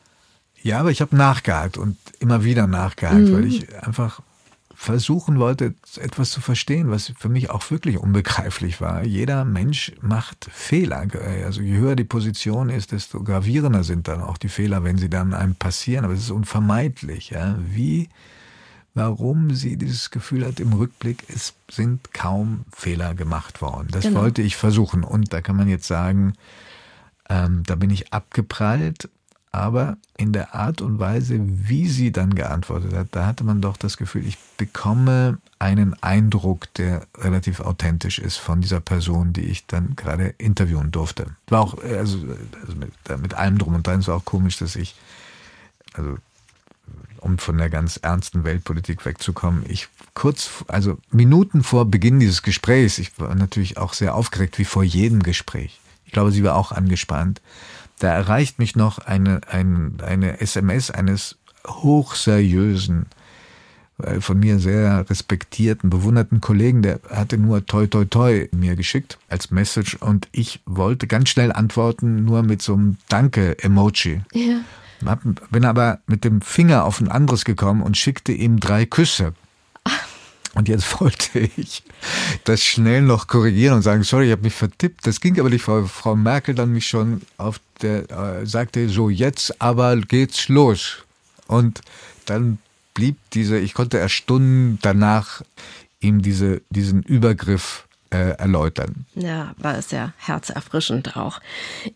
Ja, aber ich habe nachgehakt und immer wieder nachgehakt, mhm. weil ich einfach versuchen wollte, etwas zu verstehen, was für mich auch wirklich unbegreiflich war. Jeder Mensch macht Fehler. Also je höher die Position ist, desto gravierender sind dann auch die Fehler, wenn sie dann einem passieren. Aber es ist unvermeidlich. Ja? Wie, warum sie dieses Gefühl hat im Rückblick, es sind kaum Fehler gemacht worden. Das genau. wollte ich versuchen. Und da kann man jetzt sagen, ähm, da bin ich abgeprallt aber in der Art und Weise, wie sie dann geantwortet hat, da hatte man doch das Gefühl, ich bekomme einen Eindruck, der relativ authentisch ist von dieser Person, die ich dann gerade interviewen durfte. War auch, also, also mit, mit, allem drum und dran, es war auch komisch, dass ich, also um von der ganz ernsten Weltpolitik wegzukommen, ich kurz, also Minuten vor Beginn dieses Gesprächs, ich war natürlich auch sehr aufgeregt, wie vor jedem Gespräch. Ich glaube, sie war auch angespannt da erreicht mich noch eine, eine, eine SMS eines hochseriösen, äh, von mir sehr respektierten, bewunderten Kollegen, der hatte nur toi toi toi mir geschickt als Message und ich wollte ganz schnell antworten, nur mit so einem Danke-Emoji. Ja. Bin aber mit dem Finger auf ein anderes gekommen und schickte ihm drei Küsse. Und jetzt wollte ich das schnell noch korrigieren und sagen, sorry, ich habe mich vertippt. Das ging aber nicht. Frau, Frau Merkel dann mich schon auf der, äh, sagte, so jetzt aber geht's los. Und dann blieb diese, ich konnte erst Stunden danach ihm diese, diesen Übergriff äh, erläutern. Ja, war es ja herzerfrischend auch.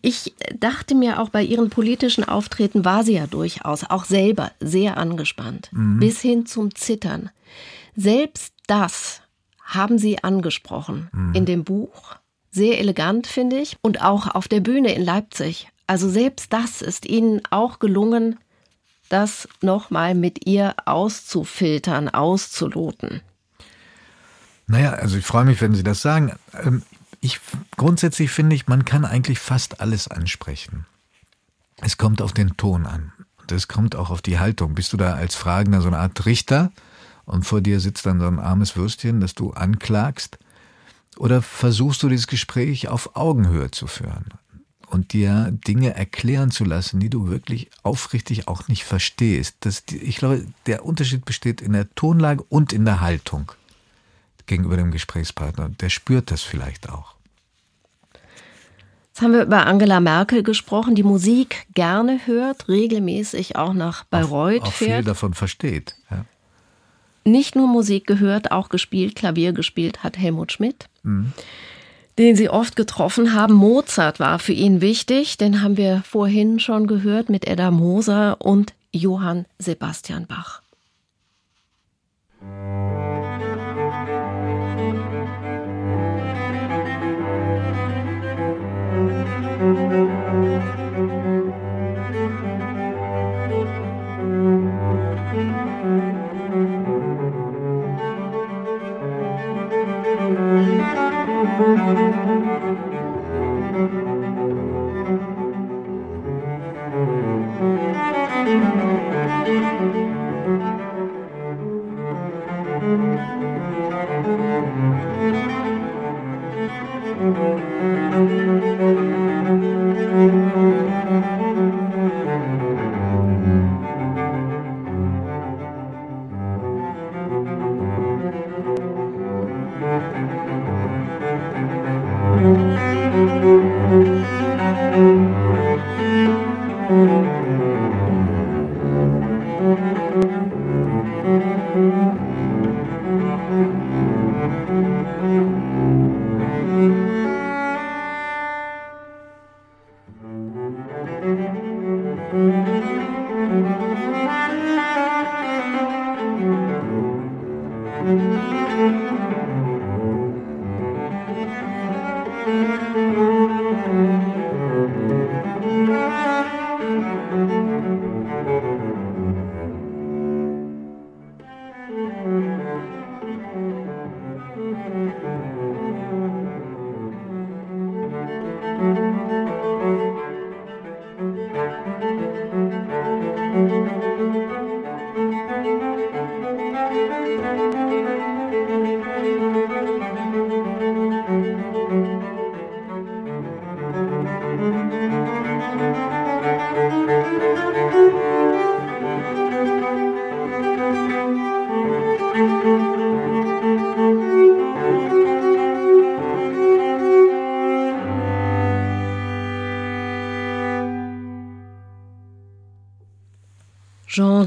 Ich dachte mir auch bei ihren politischen Auftreten war sie ja durchaus auch selber sehr angespannt, mhm. bis hin zum Zittern. Selbst das haben Sie angesprochen mhm. in dem Buch. Sehr elegant, finde ich. Und auch auf der Bühne in Leipzig. Also selbst das ist Ihnen auch gelungen, das nochmal mit ihr auszufiltern, auszuloten. Naja, also ich freue mich, wenn Sie das sagen. Ähm, ich, grundsätzlich finde ich, man kann eigentlich fast alles ansprechen. Es kommt auf den Ton an. Und es kommt auch auf die Haltung. Bist du da als Fragender so eine Art Richter? Und vor dir sitzt dann so ein armes Würstchen, das du anklagst? Oder versuchst du dieses Gespräch auf Augenhöhe zu führen und dir Dinge erklären zu lassen, die du wirklich aufrichtig auch nicht verstehst? Das, ich glaube, der Unterschied besteht in der Tonlage und in der Haltung gegenüber dem Gesprächspartner. Der spürt das vielleicht auch. Jetzt haben wir über Angela Merkel gesprochen, die Musik gerne hört, regelmäßig auch nach Bayreuth auch, auch fährt. viel davon versteht. Ja nicht nur Musik gehört, auch gespielt, Klavier gespielt hat Helmut Schmidt. Mhm. Den sie oft getroffen haben. Mozart war für ihn wichtig, den haben wir vorhin schon gehört mit Edda Moser und Johann Sebastian Bach.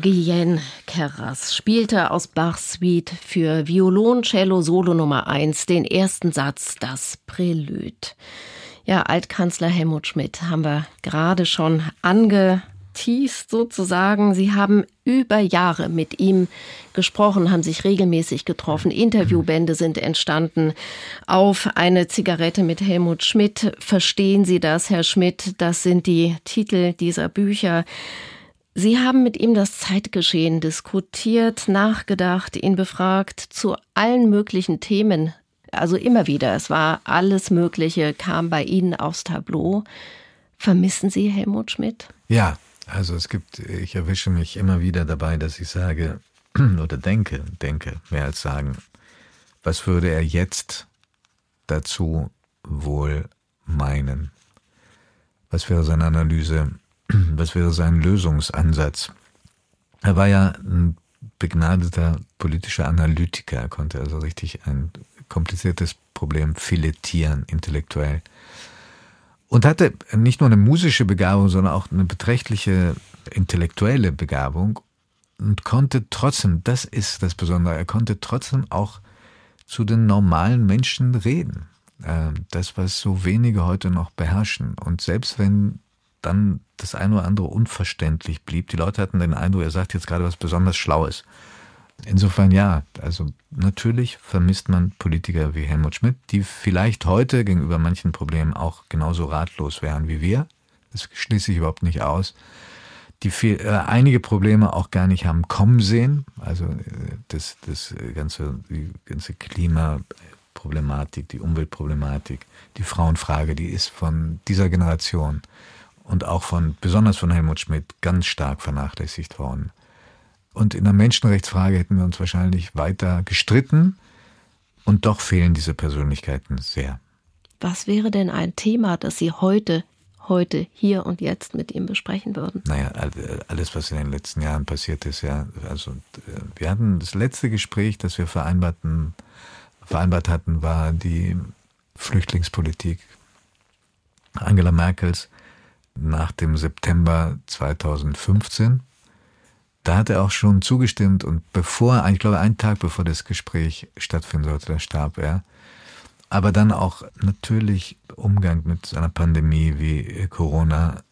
Jean-Guyen Kerras spielte aus Bachs Suite für Violon, Cello, Solo Nummer 1 den ersten Satz, das Prälude. Ja, Altkanzler Helmut Schmidt haben wir gerade schon angeteased sozusagen. Sie haben über Jahre mit ihm gesprochen, haben sich regelmäßig getroffen. Interviewbände sind entstanden. Auf eine Zigarette mit Helmut Schmidt. Verstehen Sie das, Herr Schmidt? Das sind die Titel dieser Bücher. Sie haben mit ihm das Zeitgeschehen diskutiert, nachgedacht, ihn befragt zu allen möglichen Themen. Also immer wieder. Es war alles Mögliche, kam bei Ihnen aufs Tableau. Vermissen Sie Helmut Schmidt? Ja, also es gibt, ich erwische mich immer wieder dabei, dass ich sage oder denke, denke, mehr als sagen, was würde er jetzt dazu wohl meinen? Was wäre seine Analyse? Was wäre sein Lösungsansatz? Er war ja ein begnadeter politischer Analytiker, er konnte also richtig ein kompliziertes Problem filetieren, intellektuell. Und hatte nicht nur eine musische Begabung, sondern auch eine beträchtliche intellektuelle Begabung und konnte trotzdem, das ist das Besondere, er konnte trotzdem auch zu den normalen Menschen reden. Ähm, das, was so wenige heute noch beherrschen. Und selbst wenn dann das eine oder andere unverständlich blieb. Die Leute hatten den Eindruck, er sagt jetzt gerade was besonders Schlaues. Insofern ja, also natürlich vermisst man Politiker wie Helmut Schmidt, die vielleicht heute gegenüber manchen Problemen auch genauso ratlos wären wie wir. Das schließe ich überhaupt nicht aus. Die viel, äh, einige Probleme auch gar nicht haben kommen sehen. Also äh, das, das ganze, die ganze Klimaproblematik, die Umweltproblematik, die Frauenfrage, die ist von dieser Generation und auch von, besonders von Helmut Schmidt, ganz stark vernachlässigt worden. Und in der Menschenrechtsfrage hätten wir uns wahrscheinlich weiter gestritten. Und doch fehlen diese Persönlichkeiten sehr. Was wäre denn ein Thema, das Sie heute, heute, hier und jetzt mit ihm besprechen würden? Naja, alles, was in den letzten Jahren passiert ist, ja. Also, äh, wir hatten das letzte Gespräch, das wir vereinbarten, vereinbart hatten, war die Flüchtlingspolitik Angela Merkels nach dem September 2015. Da hat er auch schon zugestimmt und bevor, ich glaube, einen Tag bevor das Gespräch stattfinden sollte, da starb er. Aber dann auch natürlich Umgang mit einer Pandemie wie Corona,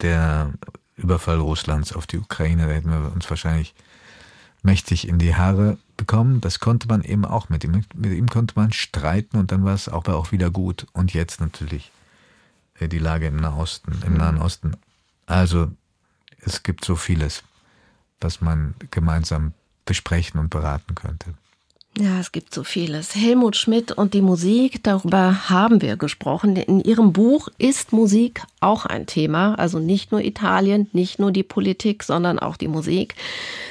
der Überfall Russlands auf die Ukraine, da hätten wir uns wahrscheinlich mächtig in die Haare bekommen. Das konnte man eben auch mit ihm. Mit ihm konnte man streiten und dann war es auch, auch wieder gut. Und jetzt natürlich die Lage im Nahosten, im Nahen Osten. Also es gibt so vieles, was man gemeinsam besprechen und beraten könnte. Ja, es gibt so vieles. Helmut Schmidt und die Musik, darüber haben wir gesprochen. In Ihrem Buch ist Musik auch ein Thema, also nicht nur Italien, nicht nur die Politik, sondern auch die Musik.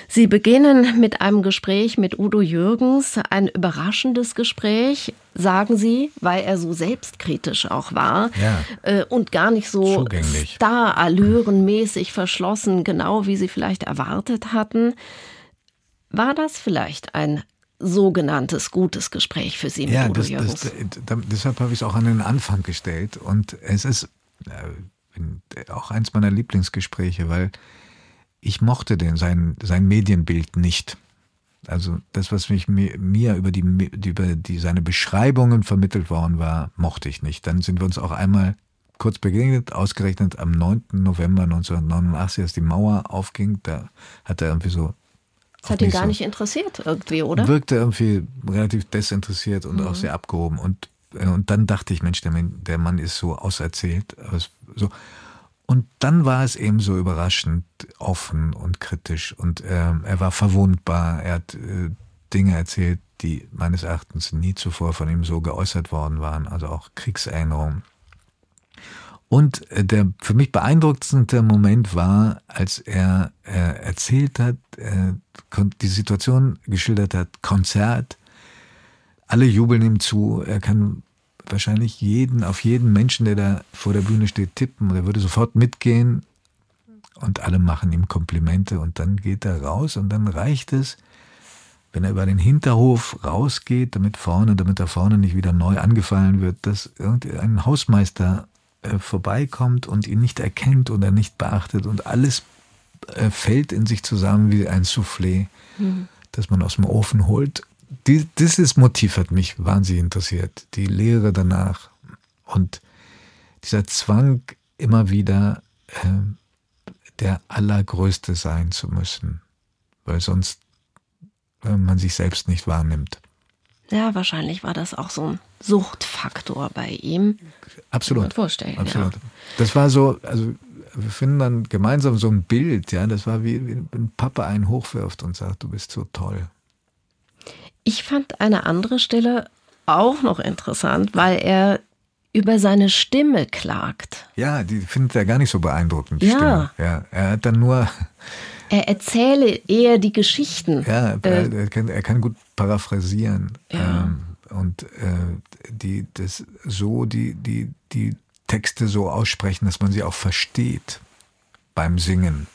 Sie beginnen mit einem Gespräch mit Udo Jürgens, ein überraschendes Gespräch, sagen Sie, weil er so selbstkritisch auch war ja. äh, und gar nicht so star-allürenmäßig verschlossen, genau wie Sie vielleicht erwartet hatten. War das vielleicht ein sogenanntes gutes Gespräch für Sie mit ja, Udo das, Jürgens. Das, das, deshalb habe ich es auch an den Anfang gestellt. Und es ist äh, auch eins meiner Lieblingsgespräche, weil ich mochte den, sein, sein Medienbild nicht. Also das, was mich mir, mir über, die, über die, seine Beschreibungen vermittelt worden war, mochte ich nicht. Dann sind wir uns auch einmal kurz begegnet, ausgerechnet am 9. November 1989, als die Mauer aufging. Da hat er irgendwie so das hat ihn gar so. nicht interessiert irgendwie, oder? Wirkte irgendwie relativ desinteressiert und mhm. auch sehr abgehoben. Und, äh, und dann dachte ich, Mensch, der Mann, der Mann ist so auserzählt. So. Und dann war es eben so überraschend offen und kritisch. Und äh, er war verwundbar. Er hat äh, Dinge erzählt, die meines Erachtens nie zuvor von ihm so geäußert worden waren. Also auch Kriegserinnerungen. Und äh, der für mich beeindruckendste Moment war, als er äh, erzählt hat, äh, die Situation geschildert hat, Konzert, alle jubeln ihm zu, er kann wahrscheinlich jeden, auf jeden Menschen, der da vor der Bühne steht, tippen und er würde sofort mitgehen. Und alle machen ihm Komplimente und dann geht er raus und dann reicht es, wenn er über den Hinterhof rausgeht, damit vorne, damit er vorne nicht wieder neu angefallen wird, dass irgendein Hausmeister äh, vorbeikommt und ihn nicht erkennt oder nicht beachtet und alles äh, fällt in sich zusammen wie ein Soufflé, mhm. das man aus dem Ofen holt. Die, dieses Motiv hat mich wahnsinnig interessiert. Die Lehre danach und dieser Zwang, immer wieder äh, der Allergrößte sein zu müssen, weil sonst äh, man sich selbst nicht wahrnimmt. Ja, wahrscheinlich war das auch so ein Suchtfaktor bei ihm. Absolut. Vorstellen, Absolut. Ja. Das war so, also wir finden dann gemeinsam so ein Bild, ja, das war wie, wenn Papa einen hochwirft und sagt, du bist so toll. Ich fand eine andere Stelle auch noch interessant, weil er über seine Stimme klagt. Ja, die findet er gar nicht so beeindruckend. Ja. Stimme. ja. Er hat dann nur. Er erzähle eher die Geschichten. Ja, er, äh, er, kann, er kann gut paraphrasieren. Ja. Ähm, und äh, die das so die die die Texte so aussprechen, dass man sie auch versteht beim Singen.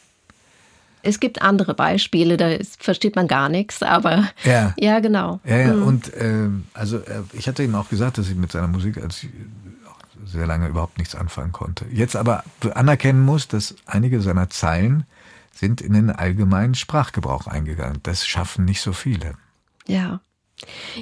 Es gibt andere Beispiele, da versteht man gar nichts, aber ja, ja genau. Ja, ja. Mhm. und äh, also äh, ich hatte ihm auch gesagt, dass ich mit seiner Musik als sehr lange überhaupt nichts anfangen konnte. Jetzt aber anerkennen muss, dass einige seiner Zeilen sind in den allgemeinen Sprachgebrauch eingegangen. Das schaffen nicht so viele. Ja.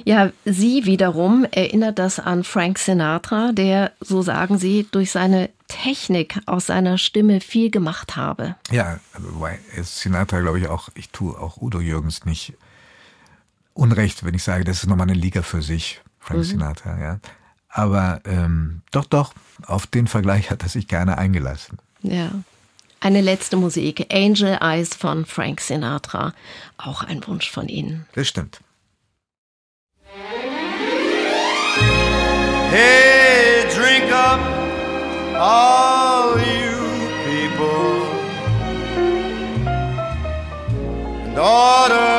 Ja, sie wiederum erinnert das an Frank Sinatra, der, so sagen sie, durch seine Technik aus seiner Stimme viel gemacht habe. Ja, wobei Sinatra, glaube ich, auch, ich tue auch Udo Jürgens nicht Unrecht, wenn ich sage, das ist nochmal eine Liga für sich, Frank mhm. Sinatra, ja. Aber ähm, doch, doch, auf den Vergleich hat er sich gerne eingelassen. Ja. Eine letzte Musik, Angel Eyes von Frank Sinatra. Auch ein Wunsch von Ihnen. Das stimmt. Hey, drink up, all you people, and order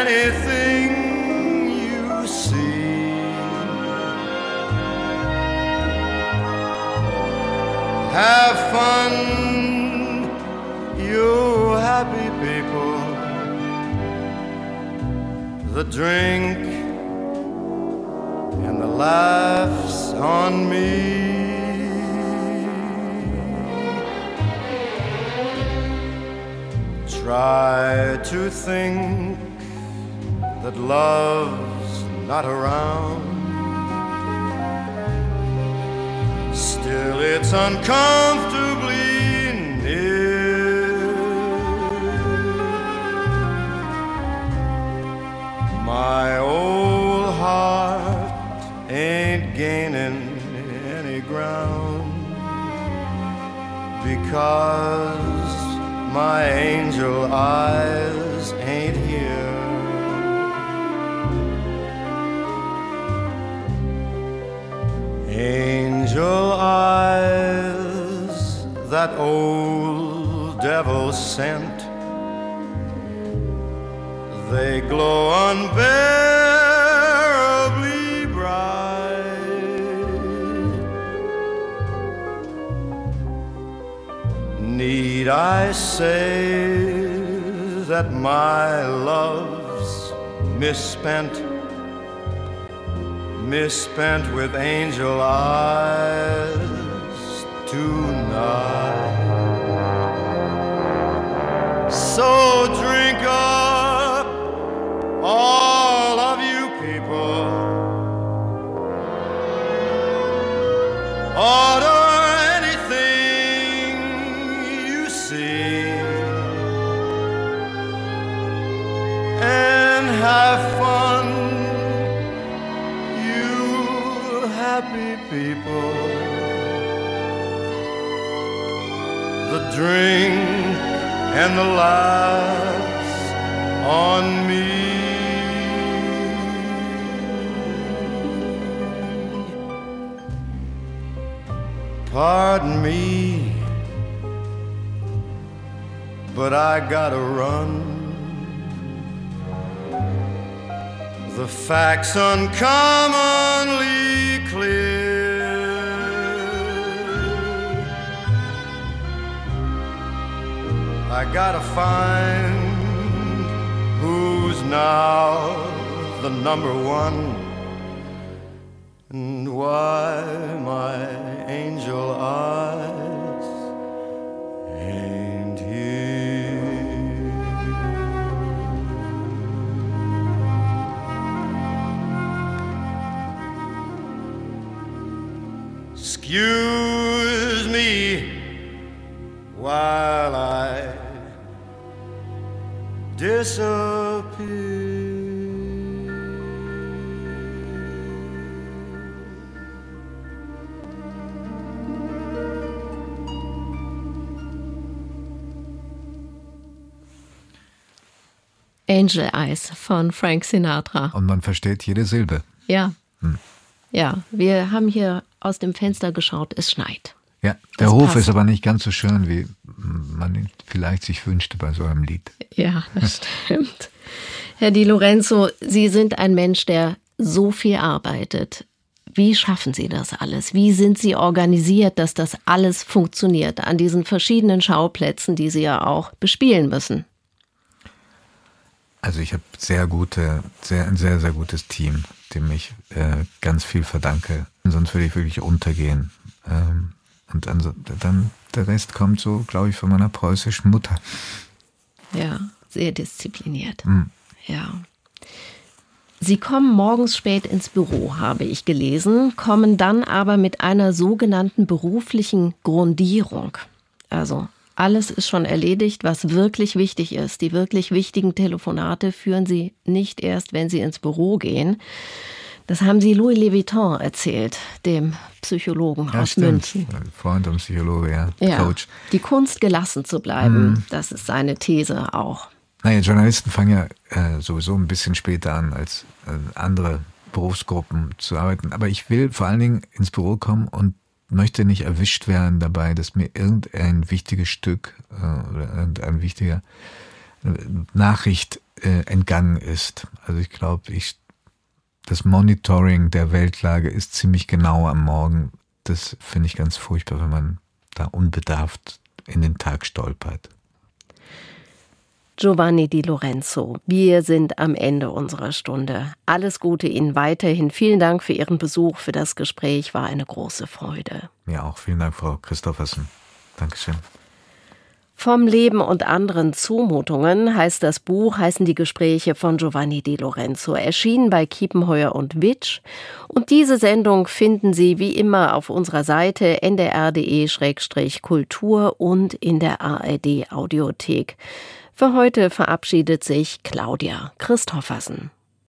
anything you see. Have fun, you happy people. The drink and the laughs on me. Try to think that love's not around. Still, it's uncomfortably near. Because my angel eyes ain't here. Angel eyes, that old devil sent, they glow unbearably I say that my love's misspent? misspent with angel eyes tonight. So drink up, all of you people. Order people. The drink and the laughs on me. Pardon me, but I gotta run. The facts uncommonly I gotta find who's now the number one and why my angel eyes ain't here. Excuse me while I disappear. Angel Eyes von Frank Sinatra. Und man versteht jede Silbe. Ja. Hm. Ja, wir haben hier aus dem Fenster geschaut, es schneit. Ja, der das Hof passt. ist aber nicht ganz so schön, wie man vielleicht sich wünschte bei so einem Lied. Ja, das stimmt. Herr Di Lorenzo, Sie sind ein Mensch, der so viel arbeitet. Wie schaffen Sie das alles? Wie sind Sie organisiert, dass das alles funktioniert an diesen verschiedenen Schauplätzen, die Sie ja auch bespielen müssen? Also ich habe sehr gute, sehr, ein sehr, sehr gutes Team, dem ich äh, ganz viel verdanke. Sonst würde ich wirklich untergehen. Ähm, und dann, dann der Rest kommt so, glaube ich, von meiner preußischen Mutter. Ja, sehr diszipliniert. Mhm. Ja. Sie kommen morgens spät ins Büro, habe ich gelesen, kommen dann aber mit einer sogenannten beruflichen Grundierung. Also alles ist schon erledigt, was wirklich wichtig ist. Die wirklich wichtigen Telefonate führen Sie nicht erst, wenn Sie ins Büro gehen. Das haben Sie Louis Leviton erzählt, dem Psychologen ja, aus stimmt. München. Freund und Psychologe, ja. ja. Coach. Die Kunst, gelassen zu bleiben, mhm. das ist seine These auch. Naja, Journalisten fangen ja äh, sowieso ein bisschen später an als äh, andere Berufsgruppen zu arbeiten. Aber ich will vor allen Dingen ins Büro kommen und möchte nicht erwischt werden dabei, dass mir irgendein wichtiges Stück äh, oder irgendein wichtiger äh, Nachricht äh, entgangen ist. Also ich glaube, ich das Monitoring der Weltlage ist ziemlich genau am Morgen. Das finde ich ganz furchtbar, wenn man da unbedarft in den Tag stolpert. Giovanni Di Lorenzo, wir sind am Ende unserer Stunde. Alles Gute Ihnen weiterhin. Vielen Dank für Ihren Besuch, für das Gespräch. War eine große Freude. Mir auch. Vielen Dank, Frau Christoffersen. Dankeschön. Vom Leben und anderen Zumutungen heißt das Buch, heißen die Gespräche von Giovanni Di Lorenzo, erschienen bei Kiepenheuer und Witsch. Und diese Sendung finden Sie wie immer auf unserer Seite ndr.de-kultur und in der ARD Audiothek. Für heute verabschiedet sich Claudia Christoffersen.